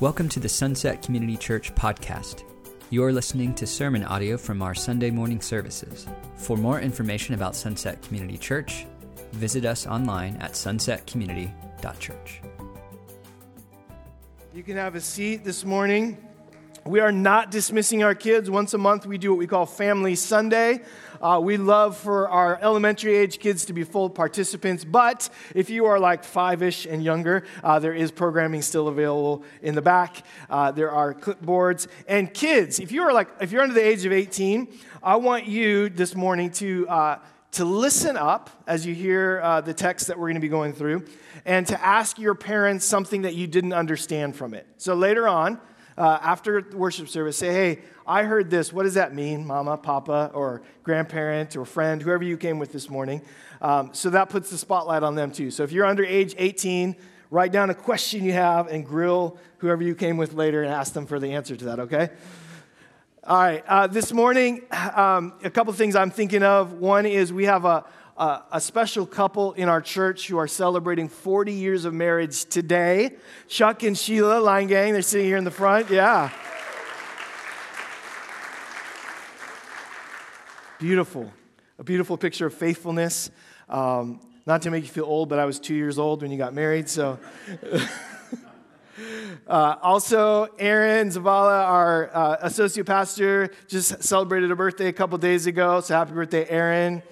Welcome to the Sunset Community Church podcast. You're listening to sermon audio from our Sunday morning services. For more information about Sunset Community Church, visit us online at sunsetcommunity.church. You can have a seat this morning. We are not dismissing our kids. Once a month, we do what we call Family Sunday. Uh, we love for our elementary age kids to be full participants, but if you are like five ish and younger, uh, there is programming still available in the back. Uh, there are clipboards. And kids, if you are like, if you're under the age of 18, I want you this morning to uh, to listen up as you hear uh, the text that we're going to be going through and to ask your parents something that you didn't understand from it. So later on, uh, after worship service, say, hey, I heard this. What does that mean, mama, papa, or grandparent, or friend, whoever you came with this morning? Um, so that puts the spotlight on them too. So if you're under age 18, write down a question you have and grill whoever you came with later and ask them for the answer to that, okay? All right, uh, this morning, um, a couple things I'm thinking of. One is we have a, a, special couple in our church who are celebrating 40 years of marriage today. Chuck and Sheila Line Gang, they're sitting here in the front. Yeah. Beautiful. A beautiful picture of faithfulness. Um, not to make you feel old, but I was two years old when you got married, so. Uh, also, Aaron Zavala, our uh, associate pastor, just celebrated a birthday a couple days ago. So happy birthday, Aaron.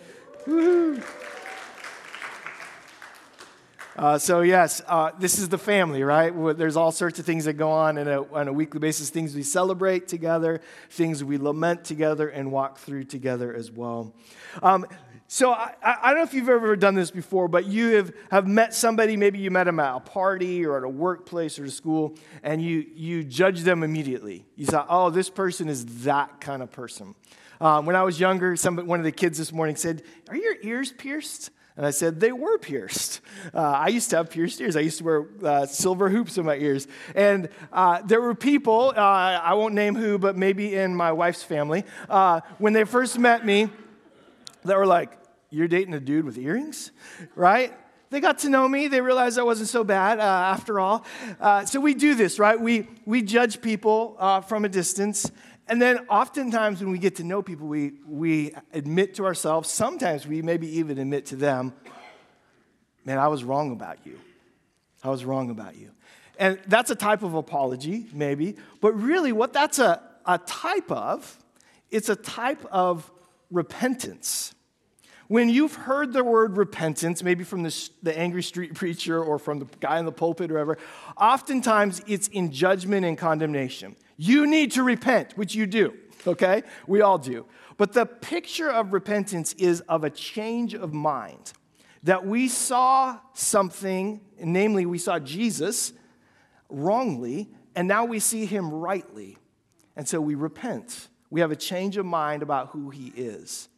Uh, so, yes, uh, this is the family, right? There's all sorts of things that go on a, on a weekly basis things we celebrate together, things we lament together, and walk through together as well. Um, so, I, I, don't know if you've ever done this before, but you have, have met somebody, maybe you met them at a party or at a workplace or a school, and you, you judge them immediately. You say, oh, this person is that kind of person. Um, when I was younger, some, one of the kids this morning said, Are your ears pierced? And I said, They were pierced. Uh, I used to have pierced ears. I used to wear uh, silver hoops in my ears. And uh, there were people, uh, I won't name who, but maybe in my wife's family, uh, when they first met me, that were like, You're dating a dude with earrings? Right? They got to know me. They realized I wasn't so bad uh, after all. so we do this, right? We, we judge people from a distance. And then oftentimes when we get to know people, we, we admit to ourselves, sometimes we maybe even admit to them, man, I was wrong about you. I was wrong about you. And that's a type of apology, maybe. But really, what that's a, a type of, it's a type of repentance. When you've heard the word repentance, maybe from the, the angry street preacher or from the guy in the pulpit or whatever, oftentimes it's in judgment and condemnation. You need to repent, which you do, okay? We all do. But the picture of repentance is of a change of mind. That we saw something, namely, we saw Jesus wrongly, and now we see him rightly. And so we repent. We have a change of mind about who he is.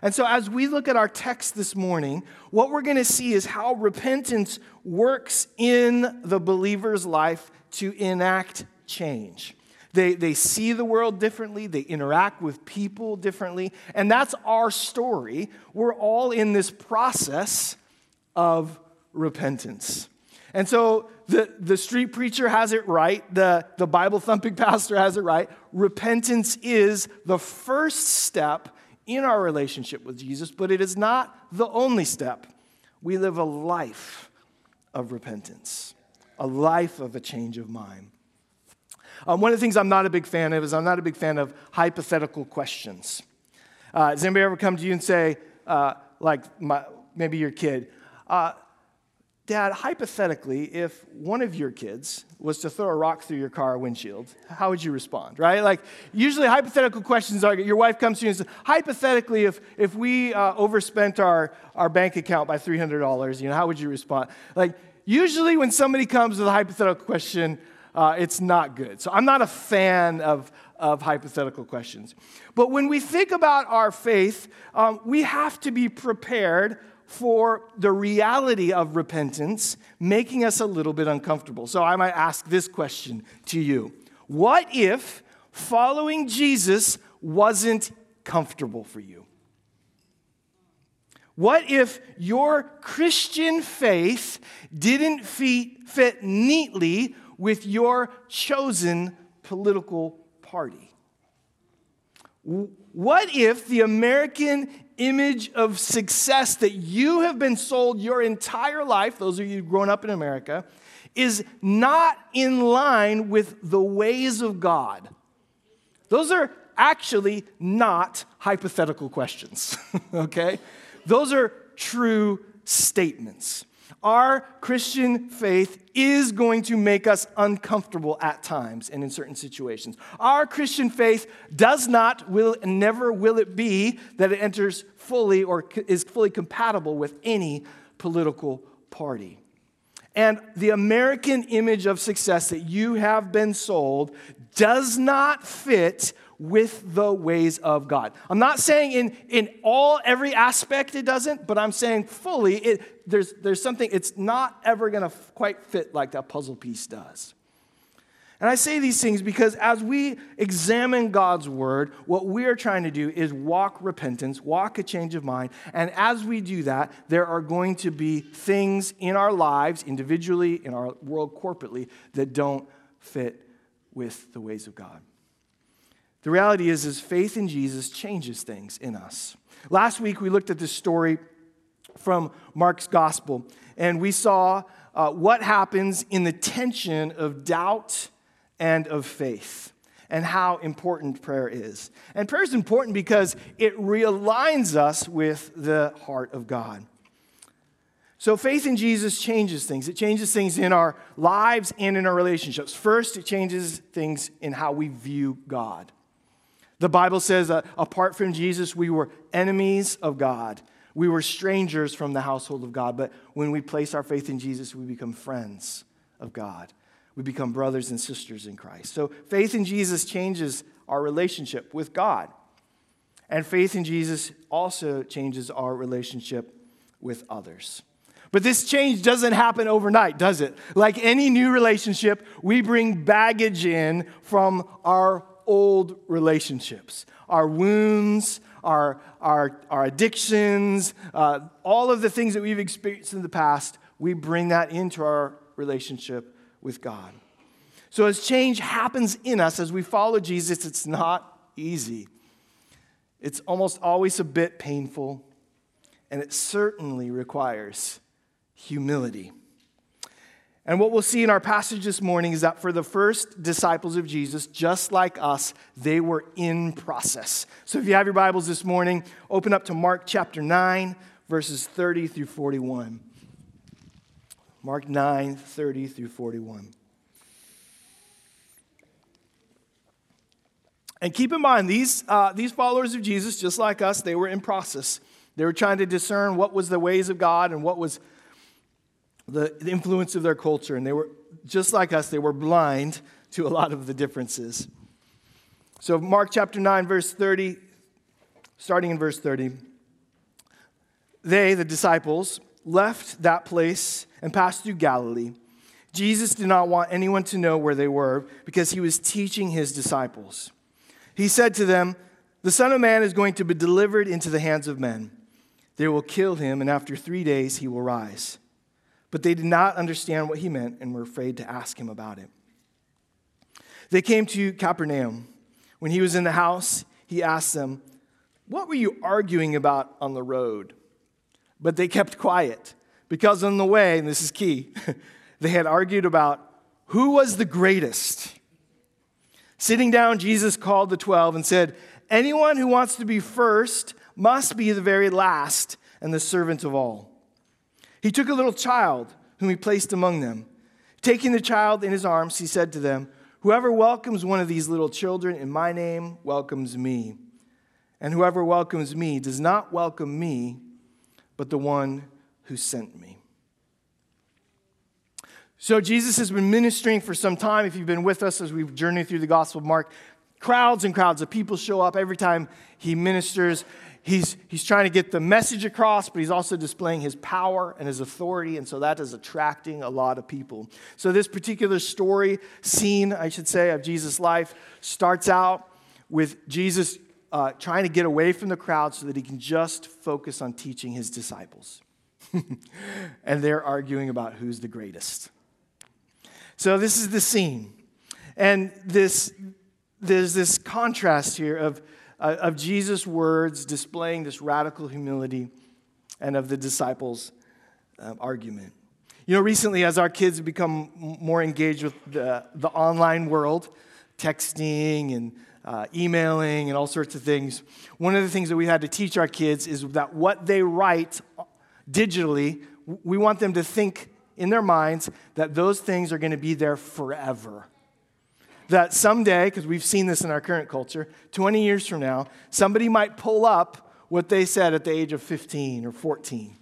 And so, as we look at our text this morning, what we're going to see is how repentance works in the believer's life to enact change. They, they see the world differently, they interact with people differently, and that's our story. We're all in this process of repentance. And so the, the street preacher has it right, the, the Bible thumping pastor has it right. Repentance is the first step in our relationship with Jesus, but it is not the only step. We live a life of repentance, a life of a change of mind. Um, one of the things I'm not a big fan of is I'm not a big fan of hypothetical questions. Uh, does anybody ever come to you and say, uh, like my, maybe your kid, uh, Dad, hypothetically, if one of your kids was to throw a rock through your car windshield, how would you respond, right? Like, usually hypothetical questions are your wife comes to you and says, hypothetically, if, if we uh, overspent our, our bank account by $300, you know, how would you respond? Like, usually when somebody comes with a hypothetical question, uh, it's not good. So I'm not a fan of, of hypothetical questions. But when we think about our faith, um, we have to be prepared for the reality of repentance making us a little bit uncomfortable. So I might ask this question to you What if following Jesus wasn't comfortable for you? What if your Christian faith didn't fit neatly with your chosen political party? What if the American image of success that you have been sold your entire life, those of you grown up in America, is not in line with the ways of God? Those are actually not hypothetical questions, okay? Those are true statements. Our Christian faith is going to make us uncomfortable at times and in certain situations. Our Christian faith does not, will, and never will it be that it enters fully or is fully compatible with any political party. And the American image of success that you have been sold does not fit with the ways of God. I'm not saying in, in all, every aspect it doesn't, but I'm saying fully, it, there's, there's something, it's not ever going to quite fit like that puzzle piece does. And I say these things because as we examine God's word, what we are trying to do is walk repentance, walk a change of mind. And as we do that, there are going to be things in our lives, individually, in our world corporately, that don't fit with the ways of God. The reality is, is faith in Jesus changes things in us. Last week we looked at this story from Mark's gospel, and we saw uh, what happens in the tension of doubt and of faith, and how important prayer is. And prayer is important because it realigns us with the heart of God. So, faith in Jesus changes things. It changes things in our lives and in our relationships. First, it changes things in how we view God. The Bible says that apart from Jesus, we were enemies of God. We were strangers from the household of God. But when we place our faith in Jesus, we become friends of God. We become brothers and sisters in Christ. So faith in Jesus changes our relationship with God. And faith in Jesus also changes our relationship with others. But this change doesn't happen overnight, does it? Like any new relationship, we bring baggage in from our old relationships, our wounds, our, our, our addictions, uh, all of the things that we've experienced in the past, we bring that into our relationship with God. So, as change happens in us as we follow Jesus, it's not easy. It's almost always a bit painful, and it certainly requires humility. And what we'll see in our passage this morning is that for the first disciples of Jesus, just like us, they were in process. So if you have your Bibles this morning, open up to Mark chapter 9, verses 30 through 41. Mark 9, 30 through 41. And keep in mind, these, uh, these followers of Jesus, just like us, they were in process. They were trying to discern what was the ways of God and what was the, influence of their culture. And they were, just like us, they were blind to a lot of the differences. So, Mark chapter 9, verse 30, starting in verse 30, they, the disciples, left that place and passed through Galilee. Jesus did not want anyone to know where they were because he was teaching his disciples. He said to them, The Son of Man is going to be delivered into the hands of men. They will kill him, and after three days he will rise. But they did not understand what he meant and were afraid to ask him about it. They came to Capernaum. When he was in the house, he asked them, What were you arguing about on the road? But they kept quiet because on the way, and this is key, they had argued about who was the greatest. Sitting down, Jesus called the twelve and said, Anyone who wants to be first must be the very last and the servant of all. He took a little child whom he placed among them. Taking the child in his arms, he said to them, Whoever welcomes one of these little children in my name welcomes me. And whoever welcomes me does not welcome me, but the one who sent me. So, Jesus has been ministering for some time. If you've been with us as we've journeyed through the Gospel of Mark, crowds and crowds of people show up every time he ministers he's, he's trying to get the message across, but he's also displaying his power and his authority, and so that is attracting a lot of people. So, this particular story, scene, I should say, of Jesus' life starts out with Jesus uh, trying to get away from the crowd so that he can just focus on teaching his disciples. and they're arguing about who's the greatest. So this is the scene. And this, there's this contrast here of, uh, of Jesus' words displaying this radical humility and of the disciples' um, argument. You know, recently, as our kids have become more engaged with the, the online world, texting and uh, emailing and all sorts of things, one of the things that we had to teach our kids is that what they write digitally, we want them to think in their minds that those things are going to be there forever. That someday, because we've seen this in our current culture, 20 years from now, somebody might pull up what they said at the age of 15 or 14.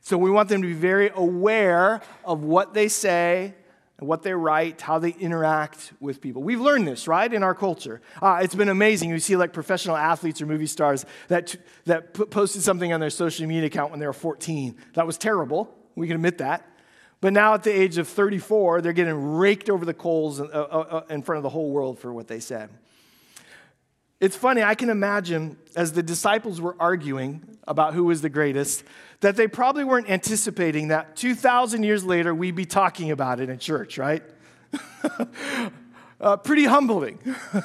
So we want them to be very aware of what they say what they write, how they interact with people. We've learned this, right, in our culture. Uh, it's been amazing. You see, like professional athletes or movie stars that, that posted something on their social media account when they were 14. That was terrible. We can admit that. But now at the age of 34, they're getting raked over the coals in, uh, uh, uh in front of the whole world for what they said. It's funny, I can imagine as the disciples were arguing about who was the greatest, that they probably weren't anticipating that 2,000 years later we'd be talking about it in church, right? uh, pretty humbling.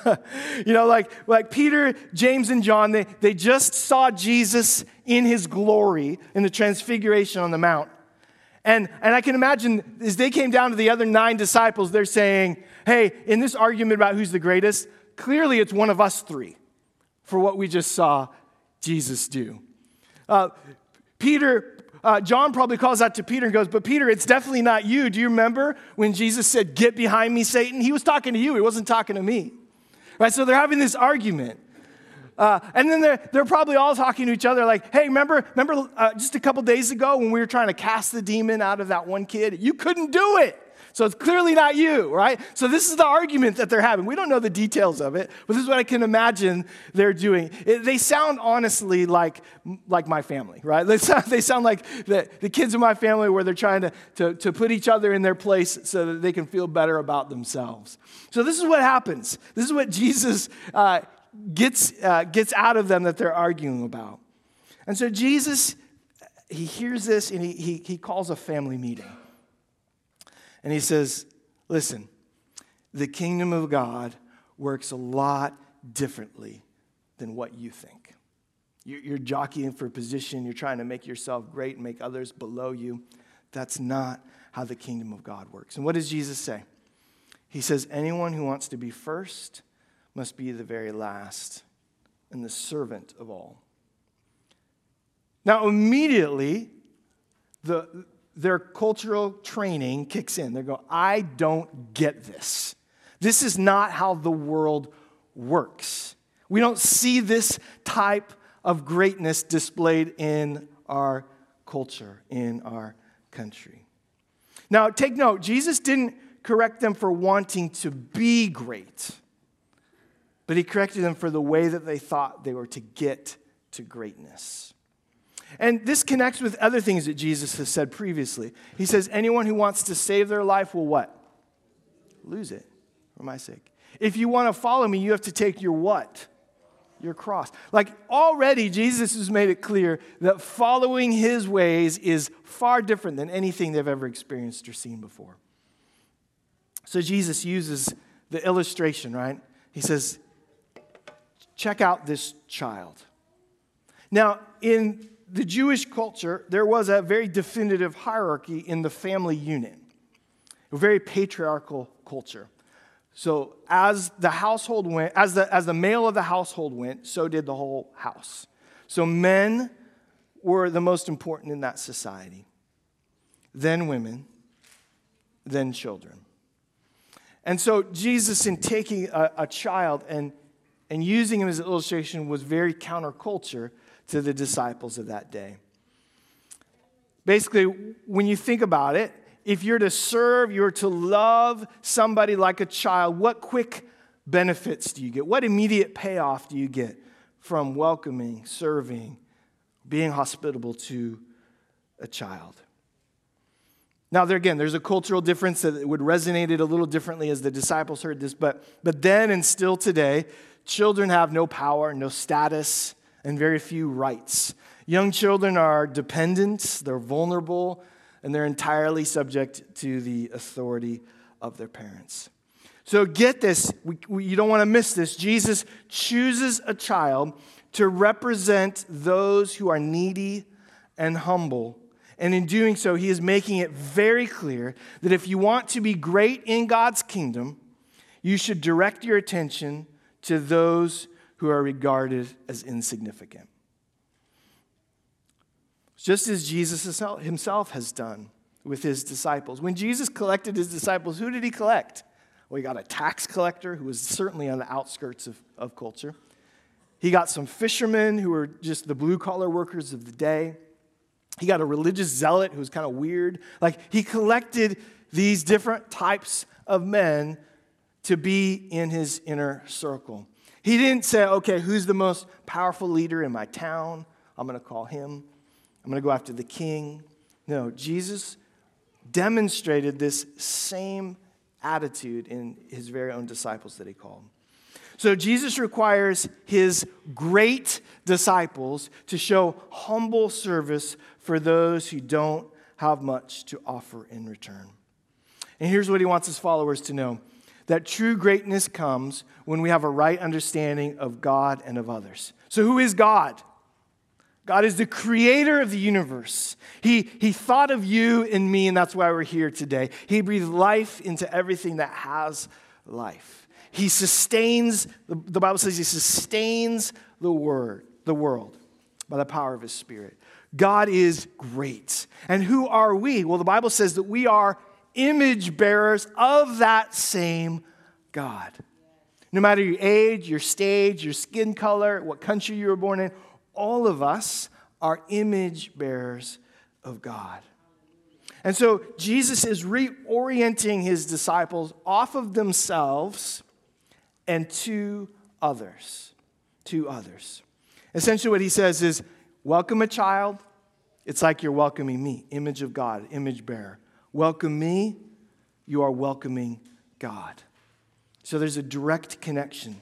you know, like, like Peter, James, and John, they, they just saw Jesus in his glory in the transfiguration on the Mount. And, and I can imagine as they came down to the other nine disciples, they're saying, hey, in this argument about who's the greatest, clearly it's one of us three for what we just saw Jesus do. Uh, Peter, uh, John probably calls out to Peter and goes, But Peter, it's definitely not you. Do you remember when Jesus said, Get behind me, Satan? He was talking to you, he wasn't talking to me. Right? So they're having this argument. Uh, and then they're, they're probably all talking to each other like, hey, remember, remember uh, just a couple days ago when we were trying to cast the demon out of that one kid? You couldn't do it. So it's clearly not you, right? So this is the argument that they're having. We don't know the details of it, but this is what I can imagine they're doing. It, they sound honestly like, like my family, right? They sound, they sound like the, the kids in my family where they're trying to, to, to put each other in their place so that they can feel better about themselves. So this is what happens. This is what Jesus uh, gets, uh, gets out of them that they're arguing about. And so Jesus, he hears this and he, he, he calls a family meeting. And he says, Listen, the kingdom of God works a lot differently than what you think. You're jockeying for position, you're trying to make yourself great and make others below you. That's not how the kingdom of God works. And what does Jesus say? He says, Anyone who wants to be first must be the very last and the servant of all. Now, immediately, the, their cultural training kicks in. They go, I don't get this. This is not how the world works. We don't see this type of greatness displayed in our culture, in our country. Now, take note, Jesus didn't correct them for wanting to be great, but he corrected them for the way that they thought they were to get to greatness. And this connects with other things that Jesus has said previously. He says, Anyone who wants to save their life will what? Lose it for my sake. If you want to follow me, you have to take your what? Your cross. Like already, Jesus has made it clear that following his ways is far different than anything they've ever experienced or seen before. So Jesus uses the illustration, right? He says, Check out this child. Now, in the Jewish culture, there was a very definitive hierarchy in the family unit, a very patriarchal culture. So as the household went, as the, as the male of the household went, so did the whole house. So men were the most important in that society, then women, then children. And so Jesus, in taking a, a child and, and using him as an illustration, was very counterculture to the disciples of that day. Basically, when you think about it, if you're to serve, you're to love somebody like a child, what quick benefits do you get? What immediate payoff do you get from welcoming, serving, being hospitable to a child? Now, there again, there's a cultural difference that would resonate it a little differently as the disciples heard this, but, but then and still today, children have no power, no status, and very few rights. Young children are dependent, they're vulnerable, and they're entirely subject to the authority of their parents. So get this, we, we, you don't want to miss this. Jesus chooses a child to represent those who are needy and humble. And in doing so, he is making it very clear that if you want to be great in God's kingdom, you should direct your attention to those who are regarded as insignificant. Just as Jesus himself has done with his disciples. When Jesus collected his disciples, who did he collect? Well, he got a tax collector who was certainly on the outskirts of, of culture. He got some fishermen who were just the blue collar workers of the day. He got a religious zealot who was kind of weird. Like, he collected these different types of men to be in his inner circle. He didn't say, okay, who's the most powerful leader in my town? I'm going to call him. I'm going to go after the king. No, Jesus demonstrated this same attitude in his very own disciples that he called. So Jesus requires his great disciples to show humble service for those who don't have much to offer in return. And here's what he wants his followers to know that true greatness comes when we have a right understanding of God and of others. So, who is God? God is the creator of the universe. He, he thought of you and me, and that's why we're here today. He breathed life into everything that has life. He sustains, the, Bible says he sustains the word, the world by the power of his spirit. God is great. And who are we? Well, the Bible says that we are image bearers of that same God. No matter your age, your stage, your skin color, what country you were born in, all of us are image bearers of God. And so Jesus is reorienting his disciples off of themselves and to others. To others. Essentially, what he says is welcome a child. It's like you're welcoming me, image of God, image bearer. Welcome me, you are welcoming God. So there's a direct connection.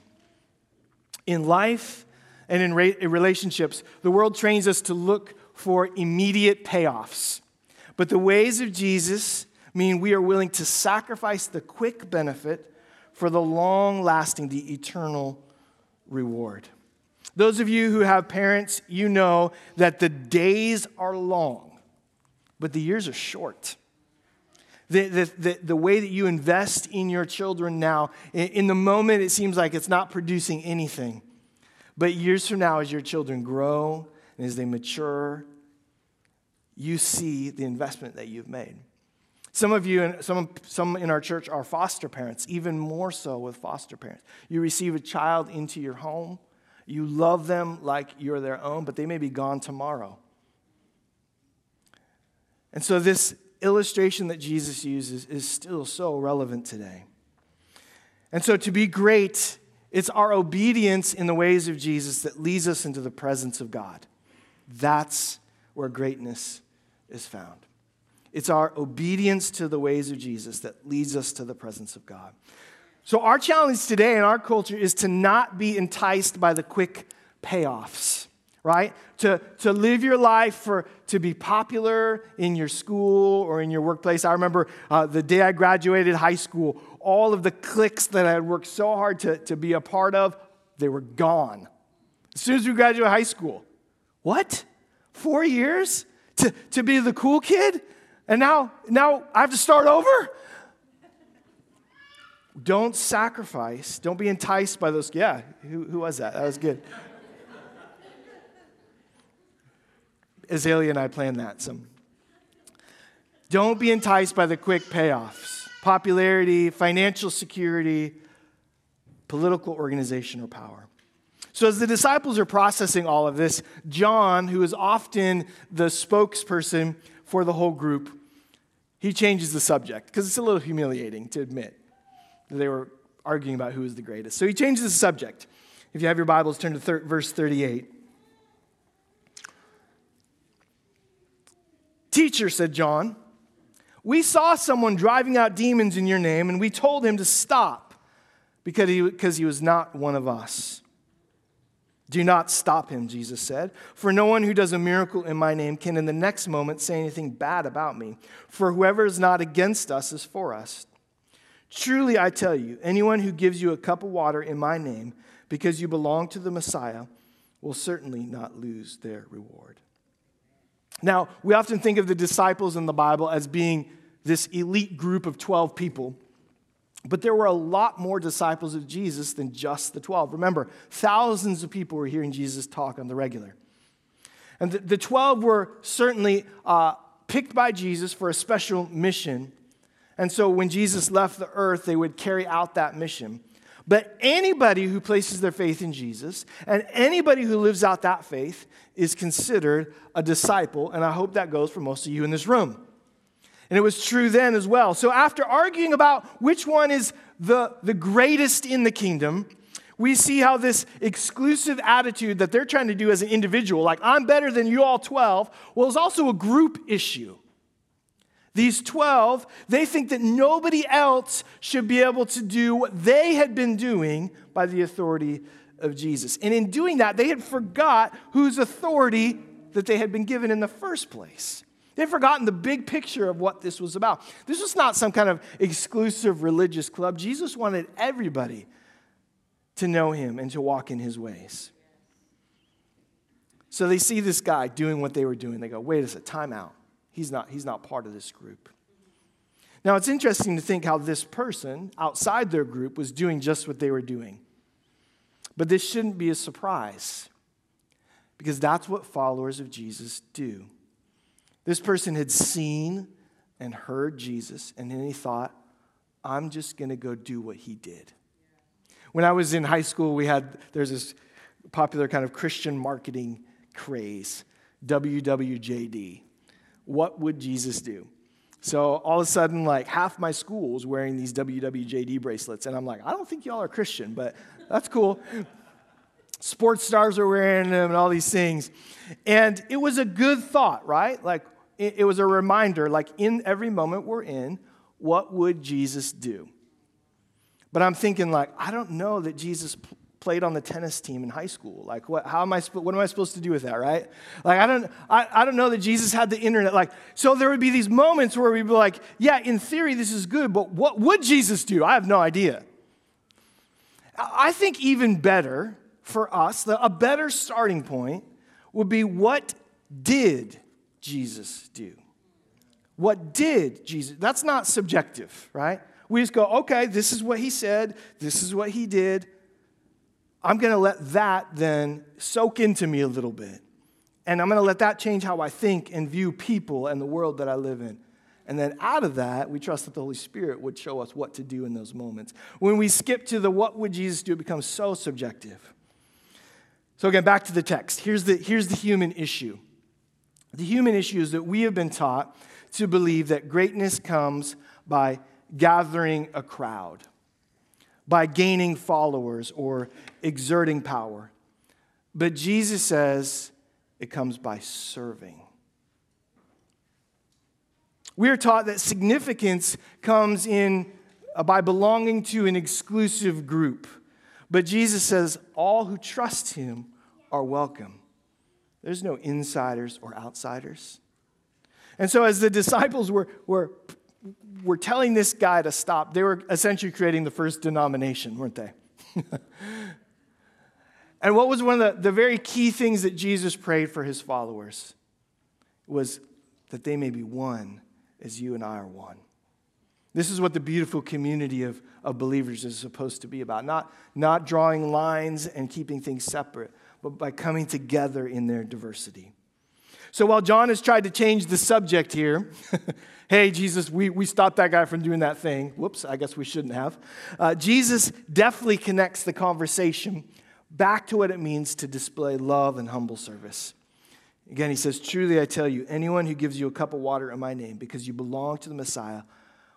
In life, and in relationships, the world trains us to look for immediate payoffs. But the ways of Jesus mean we are willing to sacrifice the quick benefit for the long lasting, the eternal reward. Those of you who have parents, you know that the days are long, but the years are short. The, the, the, the, way that you invest in your children now, in, in the moment, it seems like it's not producing anything. But years from now, as your children grow and as they mature, you see the investment that you've made. Some of you, and some, some in our church, are foster parents, even more so with foster parents. You receive a child into your home, you love them like you're their own, but they may be gone tomorrow. And so, this illustration that Jesus uses is still so relevant today. And so, to be great it's our obedience in the ways of Jesus that leads us into the presence of God. That's where greatness is found. It's our obedience to the ways of Jesus that leads us to the presence of God. So, our challenge today in our culture is to not be enticed by the quick payoffs, right? To, to live your life for, to be popular in your school or in your workplace. I remember uh, the day I graduated high school, all of the cliques that I had worked so hard to, to be a part of, they were gone. As soon as we graduated high school. What? Four years to, to be the cool kid? And now, now I have to start over? Don't sacrifice. Don't be enticed by those. Yeah, who, who was that? That was good. Azalea and I planned that some. Don't be enticed by the quick payoffs popularity, financial security, political organization, or power. So, as the disciples are processing all of this, John, who is often the spokesperson for the whole group, he changes the subject because it's a little humiliating to admit that they were arguing about who is the greatest. So, he changes the subject. If you have your Bibles, turn to thir- verse 38. Teacher, said John, we saw someone driving out demons in your name, and we told him to stop because he, because he was not one of us. Do not stop him, Jesus said. For no one who does a miracle in my name can in the next moment say anything bad about me. For whoever is not against us is for us. Truly, I tell you, anyone who gives you a cup of water in my name because you belong to the Messiah will certainly not lose their reward. Now, we often think of the disciples in the Bible as being this elite group of 12 people. But there were a lot more disciples of Jesus than just the 12. Remember, thousands of people were hearing Jesus talk on the regular. And the, the 12 were certainly uh, picked by Jesus for a special mission. And so when Jesus left the earth, they would carry out that mission. But anybody who places their faith in Jesus and anybody who lives out that faith is considered a disciple. And I hope that goes for most of you in this room. And it was true then as well. So, after arguing about which one is the, the greatest in the kingdom, we see how this exclusive attitude that they're trying to do as an individual, like I'm better than you all 12, well, is also a group issue. These 12, they think that nobody else should be able to do what they had been doing by the authority of Jesus. And in doing that, they had forgot whose authority that they had been given in the first place. They'd forgotten the big picture of what this was about. This was not some kind of exclusive religious club. Jesus wanted everybody to know him and to walk in his ways. So they see this guy doing what they were doing. They go, wait a second, time out. He's not, he's not part of this group. Now, it's interesting to think how this person outside their group was doing just what they were doing. But this shouldn't be a surprise because that's what followers of Jesus do. This person had seen and heard Jesus, and then he thought, I'm just going to go do what he did. When I was in high school, we had, there's this popular kind of Christian marketing craze, WWJD what would Jesus do? So all of a sudden, like half my school was wearing these WWJD bracelets. And I'm like, I don't think y'all are Christian, but that's cool. Sports stars are wearing them and all these things. And it was a good thought, right? Like it, was a reminder, like in every moment we're in, what would Jesus do? But I'm thinking, like, I don't know that Jesus played on the tennis team in high school. Like, what, how am I, what am I supposed to do with that, right? Like, I don't, I, I don't know that Jesus had the internet. Like, so there would be these moments where we'd be like, yeah, in theory, this is good, but what would Jesus do? I have no idea. I think even better for us, the, a better starting point would be what did Jesus do? What did Jesus? That's not subjective, right? We just go, okay, this is what he said, this is what he did. I'm going to let that then soak into me a little bit. And I'm going to let that change how I think and view people and the world that I live in. And then out of that, we trust that the Holy Spirit would show us what to do in those moments. When we skip to the what would Jesus do, it becomes so subjective. So, again, back to the text. Here's the, here's the human issue. The human issue is that we have been taught to believe that greatness comes by gathering a crowd by gaining followers or exerting power. But Jesus says it comes by serving. We are taught that significance comes in uh, by belonging to an exclusive group. But Jesus says all who trust him are welcome. There's no insiders or outsiders. And so, as the disciples were, were were telling this guy to stop, they were essentially creating the first denomination, weren't they? and what was one of the, the very key things that Jesus prayed for his followers was that they may be one as you and I are one. This is what the beautiful community of, of believers is supposed to be about. Not, not drawing lines and keeping things separate, but by coming together in their diversity. So while John has tried to change the subject here, hey, Jesus, we, we stopped that guy from doing that thing. Whoops, I guess we shouldn't have. Uh, Jesus definitely connects the conversation back to what it means to display love and humble service. Again, he says, Truly I tell you, anyone who gives you a cup of water in my name because you belong to the Messiah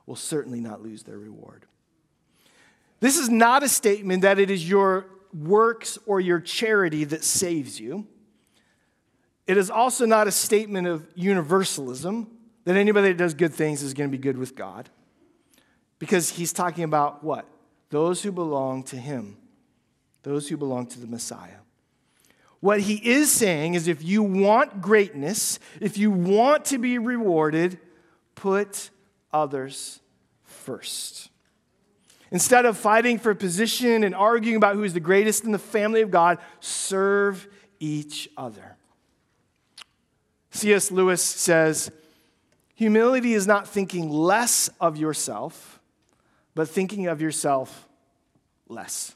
will certainly not lose their reward. This is not a statement that it is your works or your charity that saves you. It is also not a statement of universalism that anybody that does good things is going to be good with God. Because he's talking about what? Those who belong to him, those who belong to the Messiah. What he is saying is if you want greatness, if you want to be rewarded, put others first. Instead of fighting for position and arguing about who is the greatest in the family of God, serve each other. C.S. Lewis says, Humility is not thinking less of yourself, but thinking of yourself less.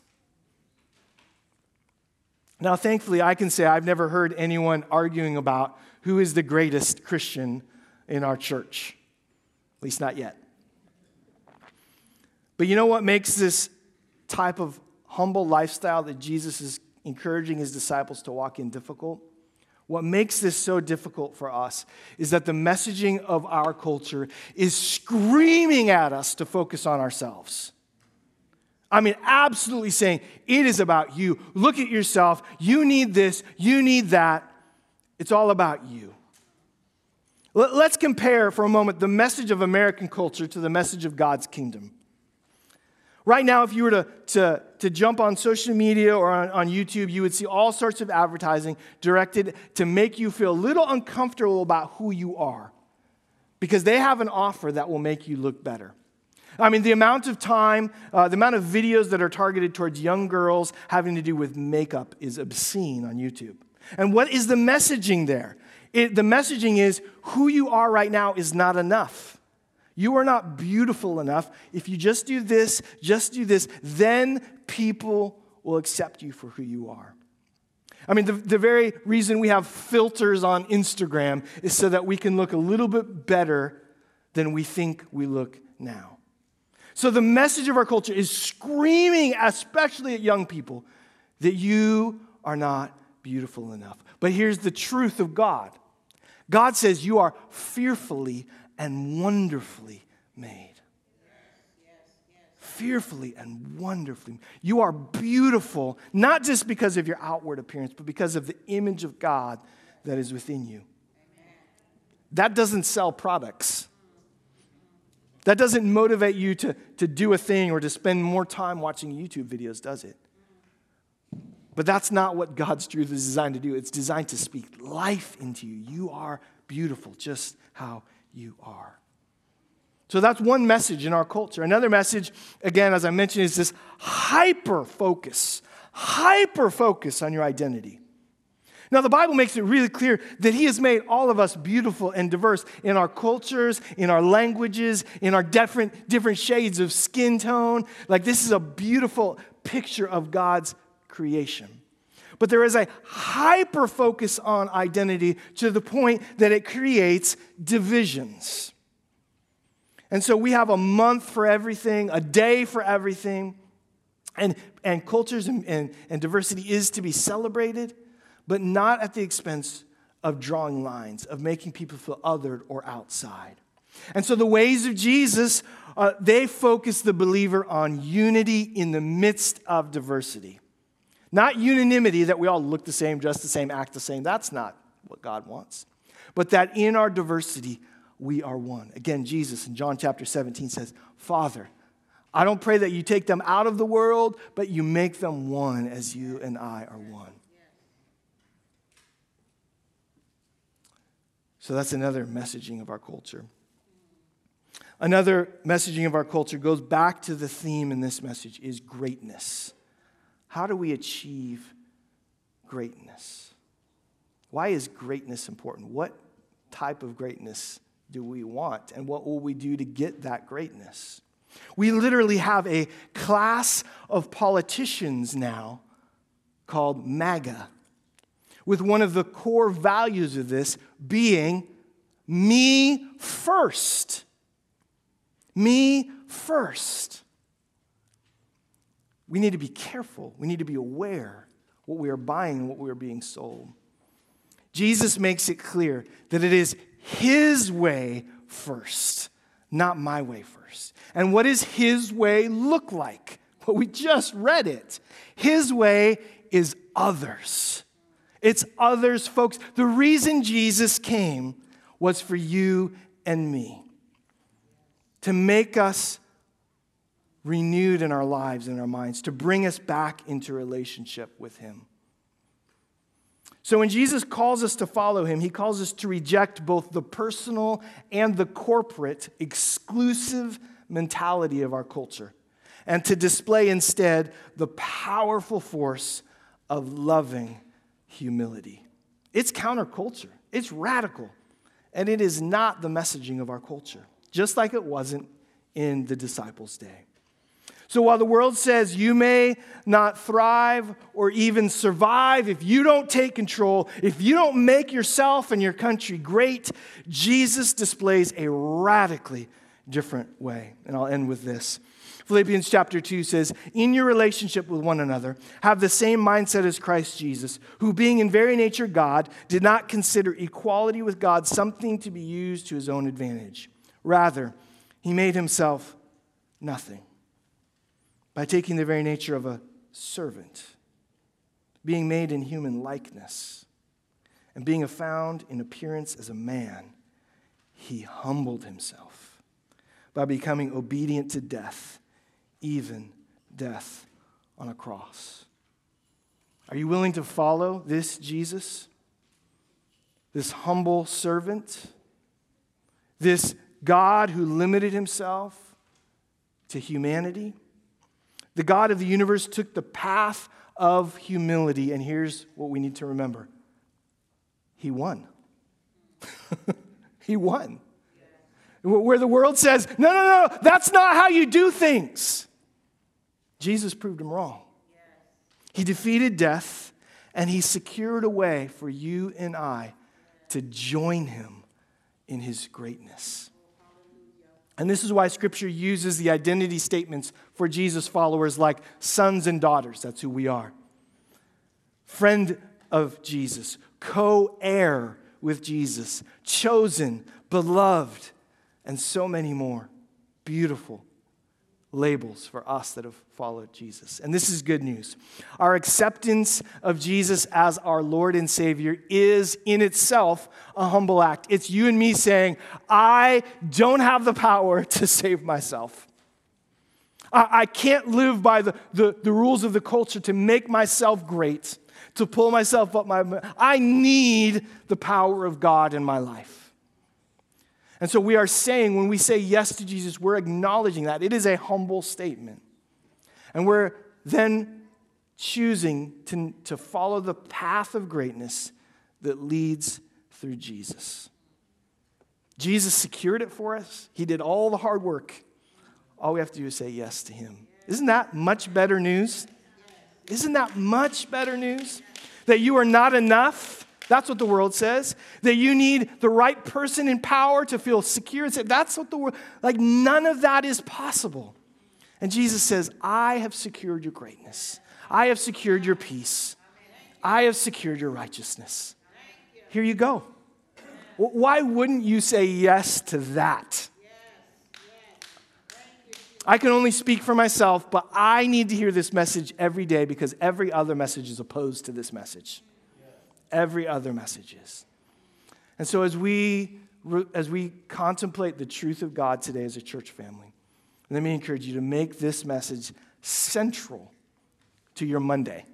Now, thankfully, I can say I've never heard anyone arguing about who is the greatest Christian in our church, at least not yet. But you know what makes this type of humble lifestyle that Jesus is encouraging his disciples to walk in difficult? What makes this so difficult for us is that the messaging of our culture is screaming at us to focus on ourselves. I mean, absolutely saying, it is about you. Look at yourself. You need this. You need that. It's all about you. Let's compare for a moment the message of American culture to the message of God's kingdom. Right now, if you were to, to, to jump on social media or on, on YouTube, you would see all sorts of advertising directed to make you feel a little uncomfortable about who you are because they have an offer that will make you look better. I mean, the amount of time, uh, the amount of videos that are targeted towards young girls having to do with makeup is obscene on YouTube. And what is the messaging there? It, the messaging is who you are right now is not enough. You are not beautiful enough. If you just do this, just do this, then people will accept you for who you are. I mean, the, the very reason we have filters on Instagram is so that we can look a little bit better than we think we look now. So the message of our culture is screaming, especially at young people, that you are not beautiful enough. But here's the truth of God God says you are fearfully and wonderfully made. Fearfully and wonderfully. You are beautiful, not just because of your outward appearance, but because of the image of God that is within you. That doesn't sell products. That doesn't motivate you to, to do a thing or to spend more time watching YouTube videos, does it? But that's not what God's truth is designed to do. It's designed to speak life into you. You are beautiful just how you are. So that's one message in our culture. Another message, again, as I mentioned, is this hyper focus, hyper focus on your identity. Now, the Bible makes it really clear that He has made all of us beautiful and diverse in our cultures, in our languages, in our different, different shades of skin tone. Like, this is a beautiful picture of God's creation. But there is a hyper focus on identity to the point that it creates divisions. And so we have a month for everything, a day for everything. And, and cultures and, and, and diversity is to be celebrated but not at the expense of drawing lines, of making people feel othered or outside. And so the ways of Jesus, uh, they focus the believer on unity in the midst of diversity. Not unanimity that we all look the same, dress the same, act the same. That's not what God wants. But that in our diversity, we are one. Again, Jesus in John chapter 17 says, Father, I don't pray that you take them out of the world, but you make them one as you and I are one. So that's another messaging of our culture. Another messaging of our culture goes back to the theme in this message is greatness. How do we achieve greatness? Why is greatness important? What type of greatness do we want? And what will we do to get that greatness? We literally have a class of politicians now called MAGA with one of the core values of this being me first. Me first. We need to be careful. We need to be aware what we are buying and what we are being sold. Jesus makes it clear that it is his way first, not my way first. And what does his way look like? Well, we just read it. His way is others. It's others, folks. The reason Jesus came was for you and me to make us renewed in our lives and our minds, to bring us back into relationship with Him. So when Jesus calls us to follow Him, He calls us to reject both the personal and the corporate exclusive mentality of our culture and to display instead the powerful force of loving humility. It's counterculture, it's radical, and it is not the messaging of our culture, just like it wasn't in the disciples' day. So while the world says you may not thrive or even survive if you don't take control, if you don't make yourself and your country great, Jesus displays a radically different way. And I'll end with this. Philippians chapter 2 says, In your relationship with one another, have the same mindset as Christ Jesus, who, being in very nature God, did not consider equality with God something to be used to his own advantage. Rather, he made himself nothing by taking the very nature of a servant, being made in human likeness, and being found in appearance as a man, he humbled himself by becoming obedient to death, even death on a cross. Are you willing to follow this Jesus? This humble servant? This God who limited himself to humanity? The God of the universe took the path of humility, and here's what we need to remember He won. he won. Where the world says, no, no, no, that's not how you do things. Jesus proved him wrong. He defeated death and he secured a way for you and I to join him in his greatness. And this is why Scripture uses the identity statements for Jesus followers like sons and daughters. That's who we are. Friend of Jesus, co heir with Jesus, chosen, beloved, and so many more. Beautiful labels for us that have followed Jesus. And this is good news. Our acceptance of Jesus as our Lord and Savior is in itself a humble act. It's you and me saying, I don't have the power to save myself. I, can't live by the, the, the rules of the culture to make myself great, to pull myself up my. I need the power of God in my life. And so we are saying, when we say yes to Jesus, we're acknowledging that. It is a humble statement. And we're then choosing to, to follow the path of greatness that leads through Jesus. Jesus secured it for us, He did all the hard work. All we have to do is say yes to Him. Isn't that much better news? Isn't that much better news? That you are not enough that's what the world says. That you need the right person in power to feel secure. That's what the world, like, none of that is possible. And Jesus says, I have secured your greatness. I have secured your peace. I have secured your righteousness. Here you go. Why wouldn't you say yes to that? I can only speak for myself, but I need to hear this message every day because every other message is opposed to this message every other message is. And so as we as we contemplate the truth of God today as a church family, let me encourage you to make this message central to your Monday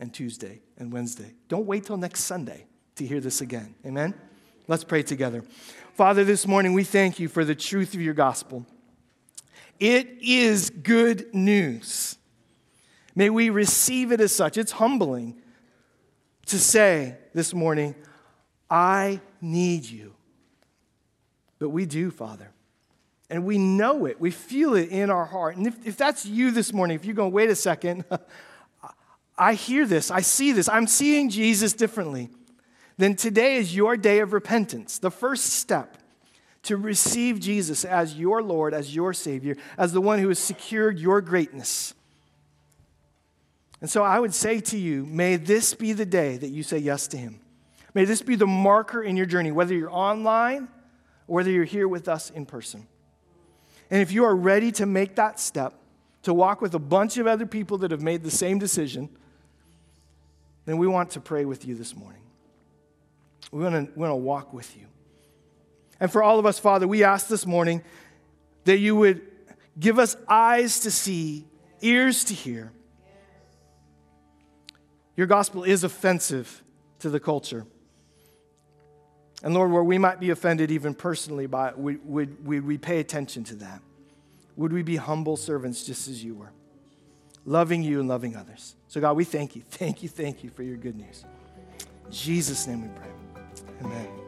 and Tuesday and Wednesday. Don't wait till next Sunday to hear this again. Amen? Let's pray together. Father, this morning we thank you for the truth of your gospel. It is good news. May we receive it as such. It's humbling to say this morning, I need you. But we do, Father. And we know it. We feel it in our heart. And if, if that's you this morning, if you're going, wait a second, I hear this, I see this, I'm seeing Jesus differently, then today is your day of repentance. The first step to receive Jesus as your Lord, as your Savior, as the one who has secured your greatness. And so I would say to you, may this be the day that you say yes to Him. May this be the marker in your journey, whether you're online or whether you're here with us in person. And if you are ready to make that step, to walk with a bunch of other people that have made the same decision, then we want to pray with you this morning. We want to, we want to walk with you. And for all of us, Father, we ask this morning that you would give us eyes to see, ears to hear your gospel is offensive to the culture. And Lord, where we might be offended even personally by it, would we, we, we pay attention to that? Would we be humble servants just as you were, loving you and loving others? So, God, we thank you. Thank you, thank you for your good news. In Jesus' name we pray. Amen.